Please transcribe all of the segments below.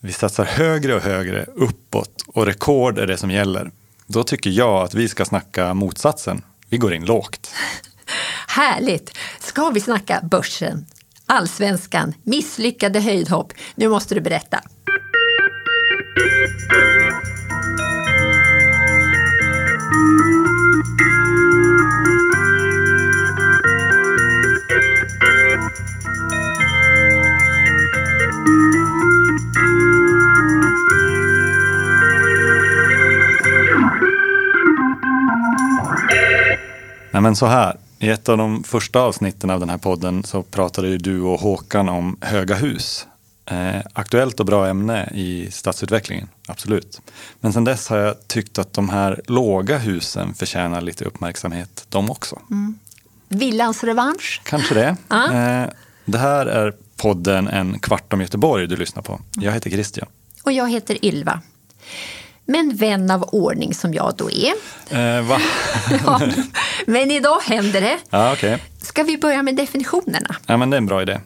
Vi satsar högre och högre uppåt och rekord är det som gäller. Då tycker jag att vi ska snacka motsatsen. Vi går in lågt. Härligt! Ska vi snacka börsen, allsvenskan, misslyckade höjdhopp? Nu måste du berätta. Nej, men så här. I ett av de första avsnitten av den här podden så pratade ju du och Håkan om höga hus. Eh, aktuellt och bra ämne i stadsutvecklingen, absolut. Men sen dess har jag tyckt att de här låga husen förtjänar lite uppmärksamhet, de också. Mm. Villans revansch? Kanske det. Ah. Eh, det här är podden En kvart om Göteborg du lyssnar på. Jag heter Christian. Och jag heter Ylva. Men vän av ordning som jag då är. Eh, va? Ja, men idag händer det. ja, okej. Ska vi börja med definitionerna? Ja, men det är en bra idé.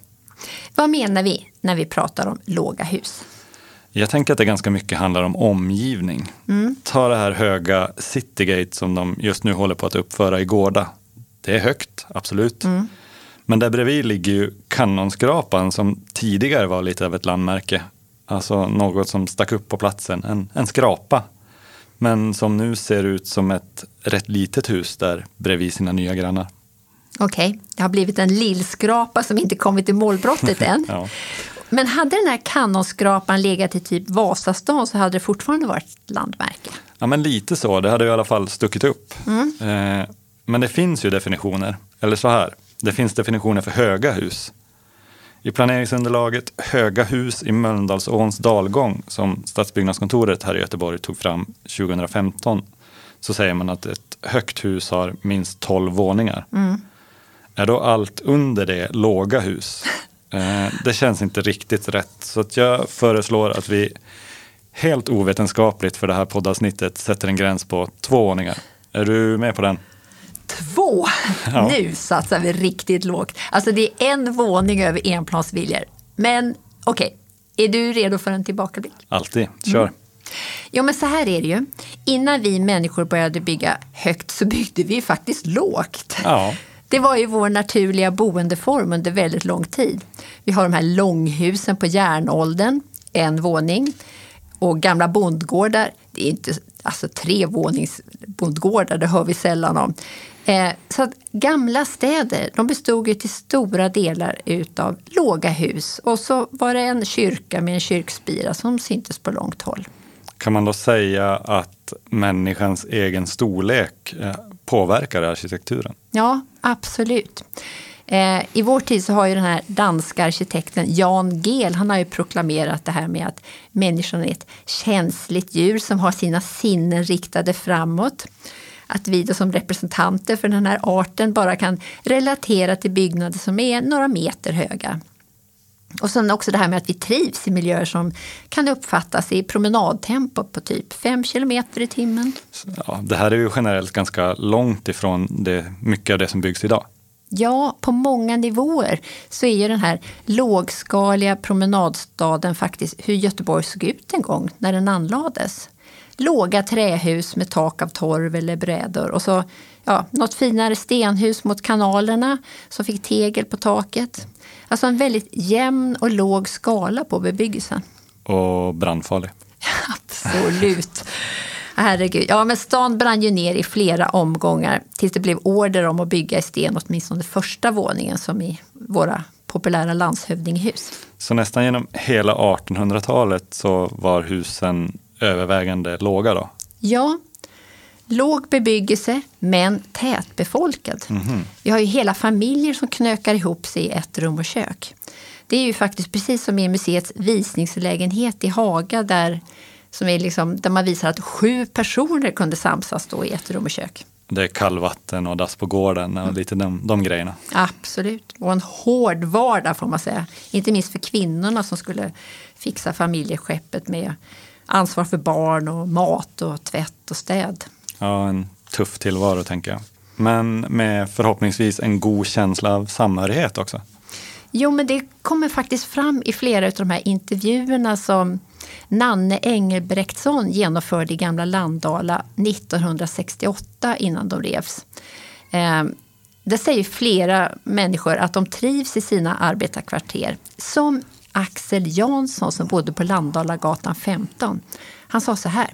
Vad menar vi när vi pratar om låga hus? Jag tänker att det ganska mycket handlar om omgivning. Ta det här höga Citygate som de just nu håller på att uppföra i Gårda. Det är högt, absolut. Men där bredvid ligger ju Kannonskrapan som tidigare var lite av ett landmärke. Alltså något som stack upp på platsen, en, en skrapa. Men som nu ser ut som ett rätt litet hus där bredvid sina nya grannar. Okej, det har blivit en lillskrapa som inte kommit till målbrottet än. Ja. Men hade den här kanonskrapan legat i typ Vasastan så hade det fortfarande varit ett landmärke. Ja, men lite så. Det hade i alla fall stuckit upp. Eh, men det finns ju definitioner. Eller så här, det finns definitioner för höga hus. I planeringsunderlaget Höga hus i Mölndalsåns dalgång som Stadsbyggnadskontoret här i Göteborg tog fram 2015 så säger man att ett högt hus har minst 12 våningar. Är då allt under det låga hus? Eh, det känns inte riktigt rätt så att jag föreslår att vi helt ovetenskapligt för det här poddavsnittet sätter en gräns på två våningar. Är du med på den? Två! Ja. Nu satsar vi riktigt lågt. Alltså det är en våning över enplansviljor. Men okej, är du redo för en tillbakablick? Alltid. Kör. Jo, men så här är det ju. Innan vi människor började bygga högt så byggde vi faktiskt lågt. Ja. Det var ju vår naturliga boendeform under väldigt lång tid. Vi har de här långhusen på järnåldern, en våning. Och gamla bondgårdar, det är inte alltså trevåningsbondgårdar, det hör vi sällan om. Eh, så att gamla städer, de bestod ju till stora delar utav låga hus. Och så var det en kyrka med en kyrkspira som syntes på långt håll. Kan man då säga att människans egen storlek eh, påverkar arkitekturen? Ja, absolut. Eh, I vår tid så har ju den här danska arkitekten Jan Gehl, han har ju proklamerat det här med att människan är ett känsligt djur som har sina sinnen riktade framåt. Att vi då som representanter för den här arten bara kan relatera till byggnader som är några meter höga. Och sen också det här med att vi trivs i miljöer som kan uppfattas i promenadtempo på typ 5 kilometer i timmen. Ja, det här är ju generellt ganska långt ifrån det, mycket av det som byggs idag. Ja, på många nivåer så är ju den här lågskaliga promenadstaden faktiskt hur Göteborg såg ut en gång när den anlades. Låga trähus med tak av torv eller brädor och så ja, något finare stenhus mot kanalerna som fick tegel på taket. Alltså en väldigt jämn och låg skala på bebyggelsen. Och brandfarlig. Absolut. Herregud. Ja, men stan brann ju ner i flera omgångar tills det blev order om att bygga i sten åtminstone första våningen som i våra populära landshövdinghus. Så nästan genom hela 1800-talet så var husen övervägande låga då? Ja, låg bebyggelse men tätbefolkad. Vi har ju hela familjer som knökar ihop sig i ett rum och kök. Det är ju faktiskt precis som i museets visningslägenhet i Haga där, som är liksom, där man visar att sju personer kunde samsas då i ett rum och kök. Det är kallvatten och dass på gården och lite de, de grejerna. Absolut. Och en hård vardag får man säga. Inte minst för kvinnorna som skulle fixa familjeskeppet med ansvar för barn och mat och tvätt och städ. Ja, en tuff tillvaro tänker jag. Men med förhoppningsvis en god känsla av samhörighet också. Jo, men det kommer faktiskt fram i flera av de här intervjuerna som Nanne Engelbrektsson genomförde i gamla Landala 1968 innan de revs. Eh, det säger flera människor att de trivs i sina arbetarkvarter. Som Axel Jansson som bodde på Landalagatan 15. Han sa så här.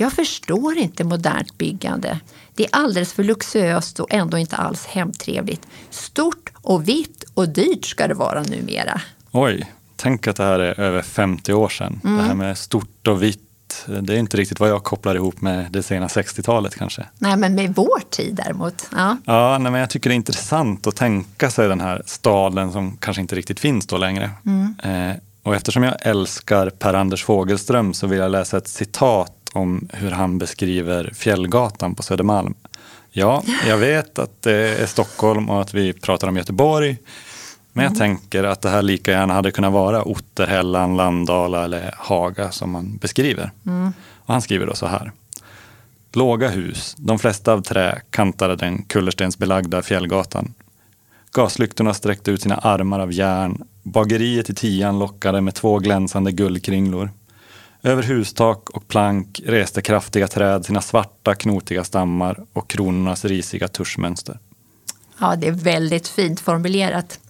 Jag förstår inte modernt byggande. Det är alldeles för luxuöst och ändå inte alls hemtrevligt. Stort och vitt och dyrt ska det vara numera. Oj, tänk att det här är över 50 år sedan. Mm. Det här med stort och vitt det är inte riktigt vad jag kopplar ihop med det sena 60-talet kanske. Nej, men med vår tid däremot. Ja, ja nej, men jag tycker det är intressant att tänka sig den här staden som kanske inte riktigt finns då längre. Mm. Eh, och eftersom jag älskar Per-Anders Fogelström så vill jag läsa ett citat om hur han beskriver Fjällgatan på Södermalm. Ja, jag vet att det är Stockholm och att vi pratar om Göteborg. Men jag mm. tänker att det här lika gärna hade kunnat vara Otterhällan, Landala eller Haga som man beskriver. Mm. Och han skriver då så här. Låga hus, de flesta av trä, kantade den kullerstensbelagda fjällgatan. Gaslyktorna sträckte ut sina armar av järn. Bageriet i tian lockade med två glänsande guldkringlor. Över hustak och plank reste kraftiga träd sina svarta knotiga stammar och kronornas risiga tuschmönster. Ja, det är väldigt fint formulerat.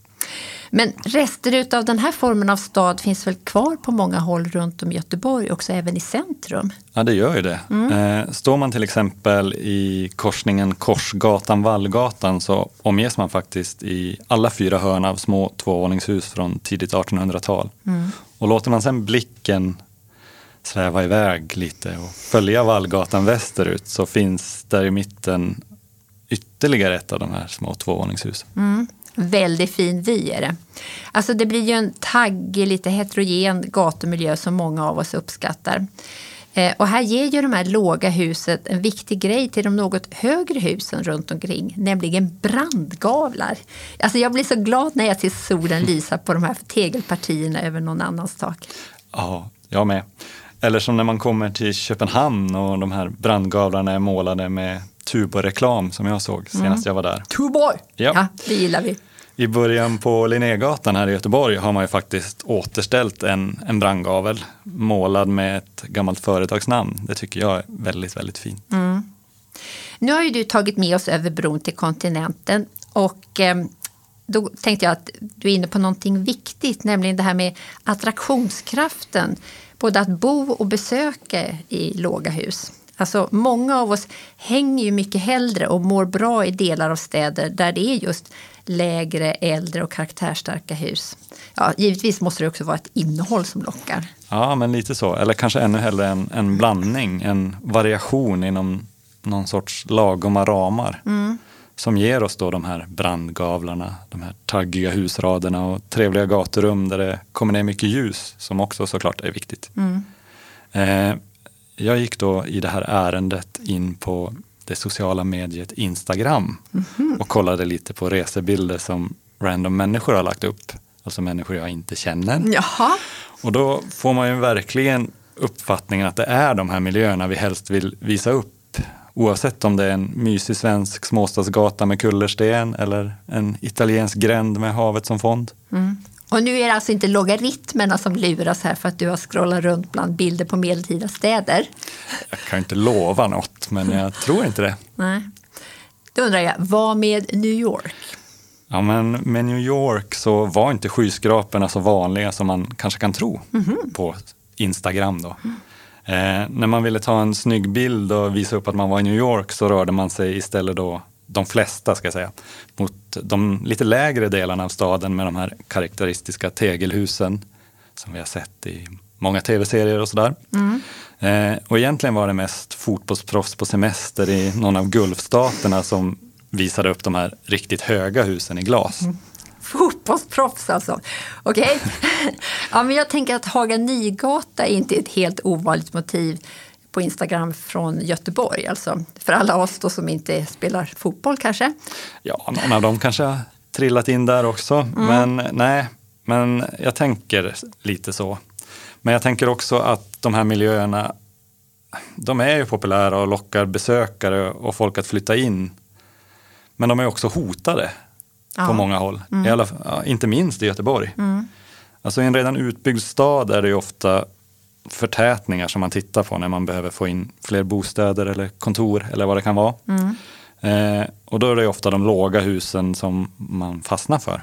Men rester av den här formen av stad finns väl kvar på många håll runt om Göteborg, också även i centrum? Ja, det gör ju det. Mm. Eh, står man till exempel i korsningen Korsgatan-Vallgatan så omges man faktiskt i alla fyra hörn av små tvåvåningshus från tidigt 1800-tal. Mm. Och låter man sedan blicken sväva iväg lite och följa Vallgatan västerut så finns där i mitten ytterligare ett av de här små tvåvåningshusen. Mm. Väldigt fin vy är det. Alltså det blir ju en taggig, lite heterogen gatumiljö som många av oss uppskattar. Eh, och här ger ju de här låga huset en viktig grej till de något högre husen runt omkring, nämligen brandgavlar. Alltså jag blir så glad när jag ser solen lysa på de här tegelpartierna över någon annans tak. Ja, jag med. Eller som när man kommer till Köpenhamn och de här brandgavlarna är målade med Tuborg-reklam som jag såg senast mm. jag var där. Tuborg! Ja. ja, det gillar vi. I början på Linnégatan här i Göteborg har man ju faktiskt återställt en, en brandgavel målad med ett gammalt företagsnamn. Det tycker jag är väldigt, väldigt fint. Mm. Nu har ju du tagit med oss över bron till kontinenten och eh, då tänkte jag att du är inne på någonting viktigt, nämligen det här med attraktionskraften. Både att bo och besöka i låga hus. Alltså, många av oss hänger ju mycket hellre och mår bra i delar av städer där det är just lägre, äldre och karaktärstarka hus. Ja, givetvis måste det också vara ett innehåll som lockar. Ja, men lite så. Eller kanske ännu hellre en, en blandning, en variation inom någon sorts lagoma ramar. Mm. Som ger oss då de här brandgavlarna, de här taggiga husraderna och trevliga gaturum där det kommer ner mycket ljus som också såklart är viktigt. Mm. Eh, jag gick då i det här ärendet in på det sociala mediet Instagram mm -hmm. och kollade lite på resebilder som random människor har lagt upp. Alltså människor jag inte känner. Jaha. Och då får man ju verkligen uppfattningen att det är de här miljöerna vi helst vill visa upp. Oavsett om det är en mysig svensk småstadsgata med kullersten eller en italiensk gränd med havet som fond. Mm. Och nu är det alltså inte logaritmerna som luras här för att du har scrollat runt bland bilder på medeltida städer. Jag kan inte lova något, men jag tror inte det. Nej. Då undrar jag, vad med New York? Ja, men med New York så var inte skyskraporna så vanliga som man kanske kan tro mm -hmm. på Instagram. Då. Mm. Eh, när man ville ta en snygg bild och visa upp att man var i New York så rörde man sig istället då de flesta ska jag säga, mot de lite lägre delarna av staden med de här karaktäristiska tegelhusen som vi har sett i många tv-serier och sådär. Mm. Eh, och egentligen var det mest fotbollsproffs på semester i någon av Gulfstaterna som visade upp de här riktigt höga husen i glas. Mm. Fotbollsproffs alltså. Okej. Okay. ja, men jag tänker att Haga Nygata är inte ett helt ovanligt motiv på Instagram från Göteborg. Alltså för alla oss då som inte spelar fotboll kanske. Ja, någon av dem kanske har trillat in där också. Mm. Men nej, men jag tänker lite så. Men jag tänker också att de här miljöerna, de är ju populära och lockar besökare och folk att flytta in. Men de är också hotade ja. på många håll. Mm. I alla, inte minst i Göteborg. Mm. Alltså i en redan utbyggd stad är det ofta förtätningar som man tittar på när man behöver få in fler bostäder eller kontor eller vad det kan vara. Mm. Eh, och då är det ofta de låga husen som man fastnar för.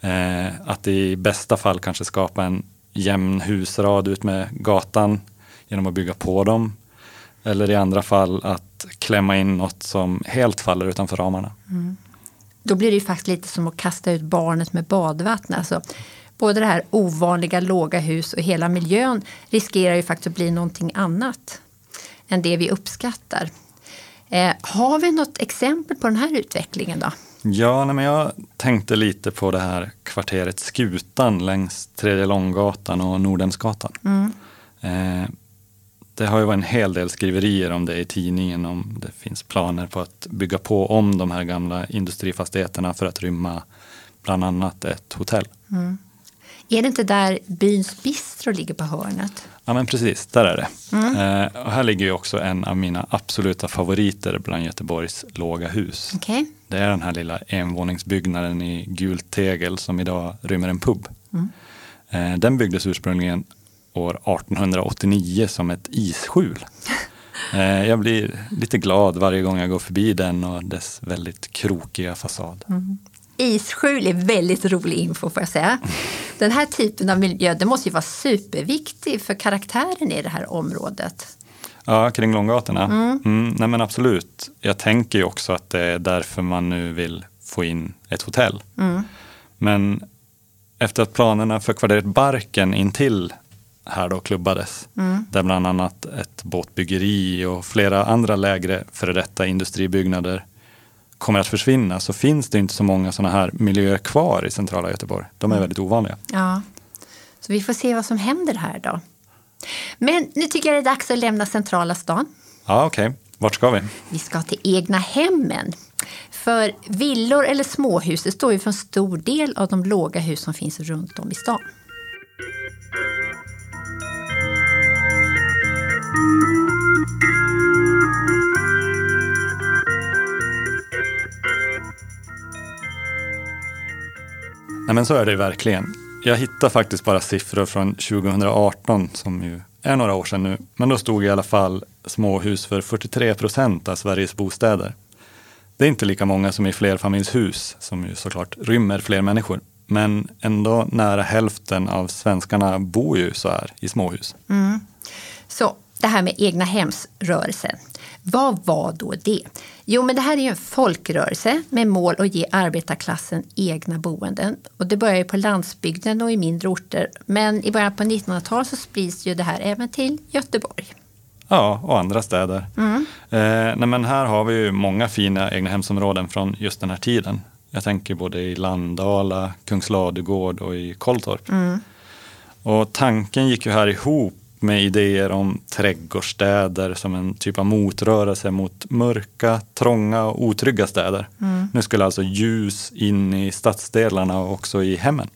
Eh, att i bästa fall kanske skapa en jämn husrad ut med gatan genom att bygga på dem. Eller i andra fall att klämma in något som helt faller utanför ramarna. Mm. Då blir det ju faktiskt lite som att kasta ut barnet med badvattnet. Alltså, både det här ovanliga låga hus och hela miljön riskerar ju faktiskt att bli någonting annat än det vi uppskattar. Eh, har vi något exempel på den här utvecklingen då? Ja, nej, men jag tänkte lite på det här kvarteret Skutan längs Tredje Långgatan och Nordhemsgatan. Mm. Eh, det har ju varit en hel del skriverier om det i tidningen om det finns planer på att bygga på om de här gamla industrifastigheterna för att rymma bland annat ett hotell. Mm. Är det inte där byns bistro ligger på hörnet? Ja men precis, där är det. Mm. Eh, och här ligger ju också en av mina absoluta favoriter bland Göteborgs låga hus. Okay. Det är den här lilla envåningsbyggnaden i gult tegel som idag rymmer en pub. Mm. Eh, den byggdes ursprungligen år 1889 som ett isskjul. Eh, jag blir lite glad varje gång jag går förbi den och dess väldigt krokiga fasad. Mm. Isskjul är väldigt rolig info får jag säga. Den här typen av miljö det måste ju vara superviktig för karaktären i det här området. Ja, kring Långgatorna. Mm. Mm, nej men absolut. Jag tänker ju också att det är därför man nu vill få in ett hotell. Mm. Men efter att planerna för kvarteret Barken intill här då klubbades, mm. där bland annat ett båtbyggeri och flera andra lägre före detta industribyggnader kommer att försvinna så finns det inte så många sådana här miljöer kvar i centrala Göteborg. De är mm. väldigt ovanliga. Ja, så vi får se vad som händer här då. Men nu tycker jag det är dags att lämna centrala stan. Ja, okej. Okay. Vart ska vi? Vi ska till egna hemmen. För villor eller småhus det står ju för en stor del av de låga hus som finns runt om i stan. Nej men så är det verkligen. Jag hittar faktiskt bara siffror från 2018 som ju är några år sedan nu. Men då stod i alla fall småhus för 43 procent av Sveriges bostäder. Det är inte lika många som i flerfamiljshus som ju såklart rymmer fler människor. Men ändå nära hälften av svenskarna bor ju så här i småhus. Mm. Så det här med egna hemsrörelsen. Vad var då det? Jo, men det här är en folkrörelse med mål att ge arbetarklassen egna boenden. Och det börjar ju på landsbygden och i mindre orter. Men i början på 1900-talet så sprids ju det här även till Göteborg. Ja, och andra städer. Mm. Eh, men här har vi ju många fina egnahemsområden från just den här tiden. Jag tänker både i Landala, Kungsladugård och i Kolltorp. Mm. Och tanken gick ju här ihop med idéer om trädgårdsstäder som en typ av motrörelse mot mörka, trånga och otrygga städer. Mm. Nu skulle alltså ljus in i stadsdelarna och också i hemmen.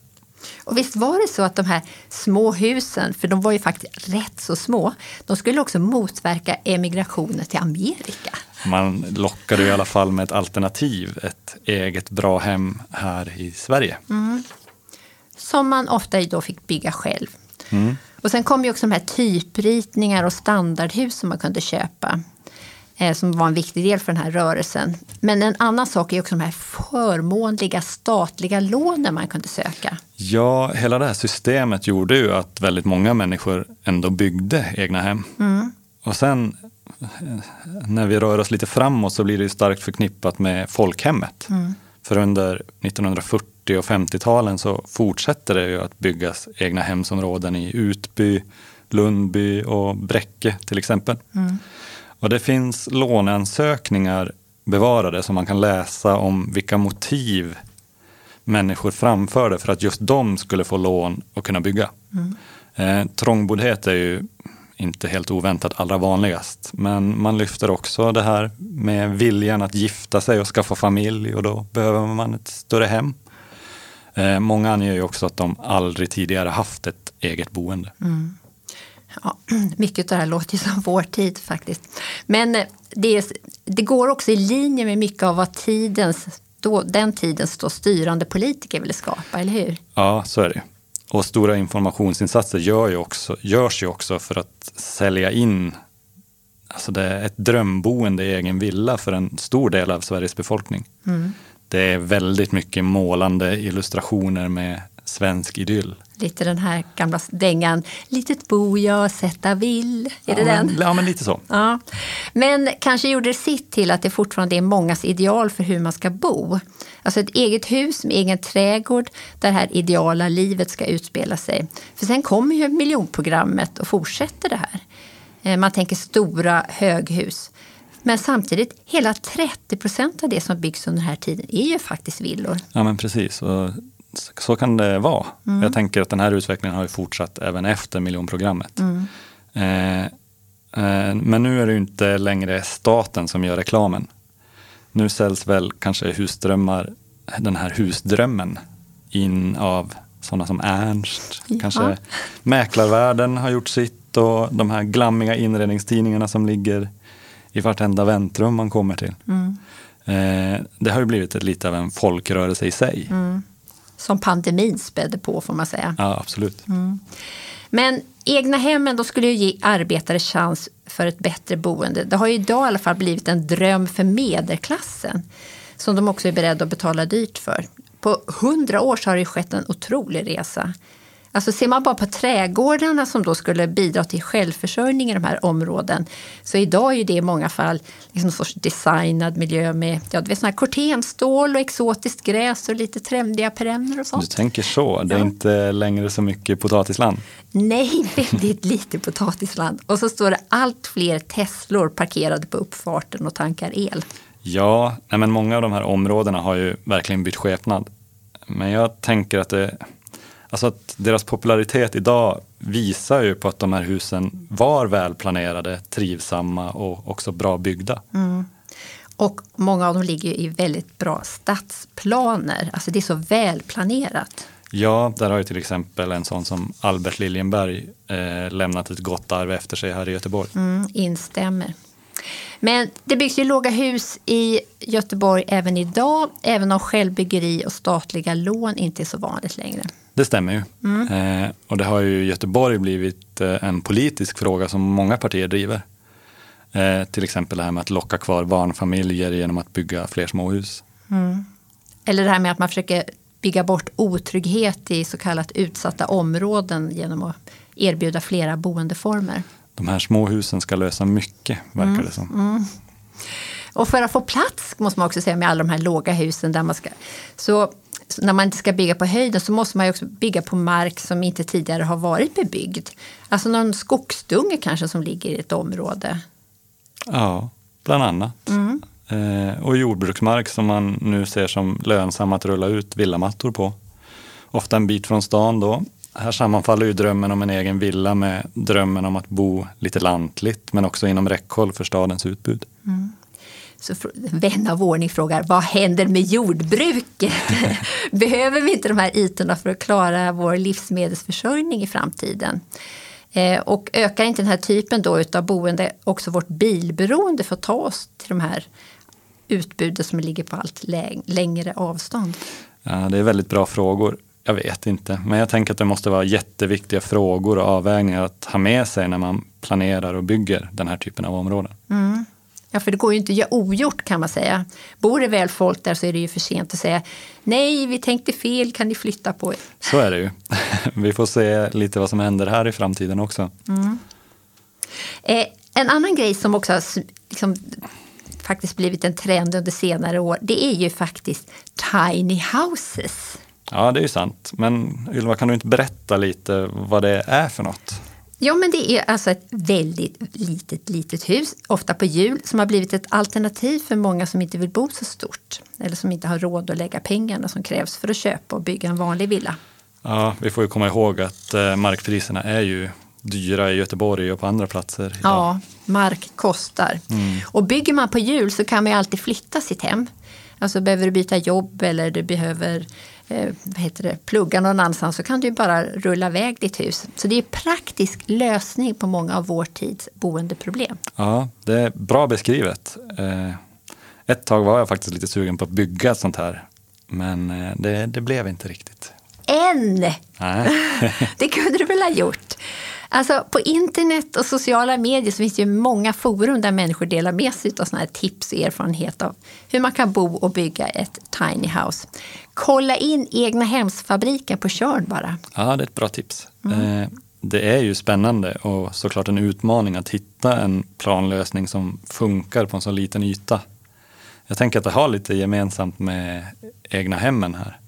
Och visst var det så att de här små husen, för de var ju faktiskt rätt så små, de skulle också motverka emigrationen till Amerika. Man lockade i alla fall med ett alternativ, ett eget bra hem här i Sverige. Mm. Som man ofta då fick bygga själv. Mm. Och sen kom ju också de här typritningar och standardhus som man kunde köpa. Eh, som var en viktig del för den här rörelsen. Men en annan sak är också de här förmånliga statliga lånen man kunde söka. Ja, hela det här systemet gjorde ju att väldigt många människor ändå byggde egna hem. Mm. Och sen när vi rör oss lite framåt så blir det starkt förknippat med folkhemmet. Mm. För under 1940 40 och 50-talen så fortsätter det ju att byggas egna hemsområden i Utby, Lundby och Bräcke till exempel. Mm. Och det finns låneansökningar bevarade som man kan läsa om vilka motiv människor framförde för att just de skulle få lån och kunna bygga. Mm. Eh, trångboddhet är ju inte helt oväntat allra vanligast. Men man lyfter också det här med viljan att gifta sig och skaffa familj och då behöver man ett större hem. Eh, många anger ju också att de aldrig tidigare haft ett eget boende. Mm. Ja, mycket av det här låter ju som vår tid faktiskt. Men eh, det, det går också i linje med mycket av vad tidens, då, den tidens då styrande politiker ville skapa, eller hur? Ja, så är det. Och stora informationsinsatser gör ju också, görs ju också för att sälja in alltså det är ett drömboende i egen villa för en stor del av Sveriges befolkning. Mm. Det är väldigt mycket målande illustrationer med svensk idyll. Lite den här gamla dängan, litet bo jag sätta vill. Är ja, det den? Ja, men lite så. Ja. Men kanske gjorde det sitt till att det fortfarande är mångas ideal för hur man ska bo. Alltså ett eget hus med egen trädgård där det här ideala livet ska utspela sig. För sen kommer ju miljonprogrammet och fortsätter det här. Eh, man tänker stora höghus. Men samtidigt, hela 30 procent av det som byggs under den här tiden är ju faktiskt villor. Ja, men precis. Och så kan det vara. Mm. Jag tänker att den här utvecklingen har fortsatt även efter miljonprogrammet. Mm. Eh, eh, men nu är det ju inte längre staten som gör reklamen. Nu säljs väl kanske husdrömmar, den här husdrömmen in av sådana som Ernst. Ja. Kanske Mäklarvärlden har gjort sitt och de här glammiga inredningstidningarna som ligger i vartenda väntrum man kommer till. Mm. Eh, det har ju blivit ett, lite av en folkrörelse i sig. Mm som pandemin spädde på får man säga. Ja, absolut. Mm. Men egna hemmen då skulle ju ge arbetare chans för ett bättre boende. Det har ju idag i alla fall blivit en dröm för medelklassen som de också är beredda att betala dyrt för. På hundra år så har det skett en otrolig resa. Alltså ser man bara på trädgårdarna som då skulle bidra till självförsörjning i de här områden så idag är det i många fall liksom en sorts designad miljö med ja, du vet, såna här kortenstål och exotiskt gräs och lite trendiga perenner och sånt. Du tänker så, det är ja. inte längre så mycket potatisland? Nej, väldigt lite potatisland. Och så står det allt fler Teslor parkerade på uppfarten och tankar el. Ja, men många av de här områdena har ju verkligen bytt skepnad. Men jag tänker att det Alltså att deras popularitet idag visar ju på att de här husen var välplanerade, trivsamma och också bra byggda. Mm. Och många av dem ligger i väldigt bra stadsplaner. Alltså det är så välplanerat. Ja, där har ju till exempel en sån som Albert Liljenberg eh, lämnat ett gott arv efter sig här i Göteborg. Mm, instämmer. Men det byggs ju låga hus i Göteborg även idag, även om självbyggeri och statliga lån inte är så vanligt längre. Det stämmer ju. Mm. Eh, och det har ju Göteborg blivit eh, en politisk fråga som många partier driver. Eh, till exempel det här med att locka kvar barnfamiljer genom att bygga fler småhus. Mm. Eller det här med att man försöker bygga bort otrygghet i så kallat utsatta områden genom att erbjuda flera boendeformer. De här småhusen ska lösa mycket, verkar mm. det som. Mm. Och för att få plats, måste man också säga, med alla de här låga husen där man ska... Så när man inte ska bygga på höjden så måste man också bygga på mark som inte tidigare har varit bebyggd. Alltså någon skogsdunge kanske som ligger i ett område. Ja, bland annat. Mm. Eh, och jordbruksmark som man nu ser som lönsam att rulla ut villamattor på. Ofta en bit från stan då. Här sammanfaller ju drömmen om en egen villa med drömmen om att bo lite lantligt men också inom räckhåll för stadens utbud. Mm. Så vän av ordning frågar, vad händer med jordbruket? Behöver vi inte de här ytorna för att klara vår livsmedelsförsörjning i framtiden? Eh, och ökar inte den här typen då utav boende också vårt bilberoende för att ta oss till de här utbuden som ligger på allt längre avstånd? Ja, det är väldigt bra frågor. Jag vet inte, men jag tänker att det måste vara jätteviktiga frågor och avvägningar att ha med sig när man planerar och bygger den här typen av områden. Mm. Ja, för det går ju inte att göra ogjort kan man säga. Bor det väl folk där så är det ju för sent att säga nej, vi tänkte fel, kan ni flytta på er? Så är det ju. Vi får se lite vad som händer här i framtiden också. Mm. Eh, en annan grej som också har liksom, faktiskt blivit en trend under senare år, det är ju faktiskt tiny houses. Ja, det är ju sant. Men Ylva, kan du inte berätta lite vad det är för något? Ja, men det är alltså ett väldigt litet, litet hus, ofta på hjul, som har blivit ett alternativ för många som inte vill bo så stort eller som inte har råd att lägga pengarna som krävs för att köpa och bygga en vanlig villa. Ja, vi får ju komma ihåg att eh, markpriserna är ju dyra i Göteborg och på andra platser. Idag. Ja, mark kostar. Mm. Och bygger man på hjul så kan man ju alltid flytta sitt hem. Alltså behöver du byta jobb eller du behöver eh, vad heter det, plugga någon annanstans så kan du bara rulla iväg ditt hus. Så det är praktisk lösning på många av vår tids boendeproblem. Ja, det är bra beskrivet. Eh, ett tag var jag faktiskt lite sugen på att bygga ett sånt här. Men eh, det, det blev inte riktigt. än. Nej. Det kunde du väl ha gjort? Alltså, på internet och sociala medier så finns det ju många forum där människor delar med sig av såna här tips och erfarenhet av hur man kan bo och bygga ett tiny house. Kolla in egna hemsfabriken på Tjörn bara. Ja, det är ett bra tips. Eh, Det är ju spännande och såklart en utmaning att hitta en planlösning som funkar på en så liten yta. Jag tänker att det har lite gemensamt med egna hemmen här.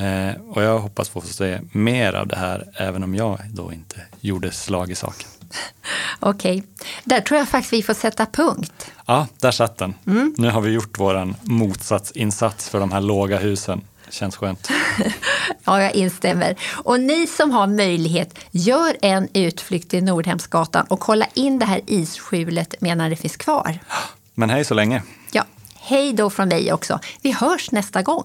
Eh, Och jag hoppas få se mer av det här, även om jag då inte gjorde slag i saken. Okej, där tror jag faktiskt vi får sätta punkt. Ja, där satt den. Nu har vi gjort våran motsatsinsats för de här låga husen. Känns skönt. Ja, jag instämmer. Och ni som har möjlighet, gör en utflykt till Nordhemsgatan och kolla in det här isskjulet medan det finns kvar. Men hej så länge. Ja, hej då från mig också. Vi hörs nästa gång.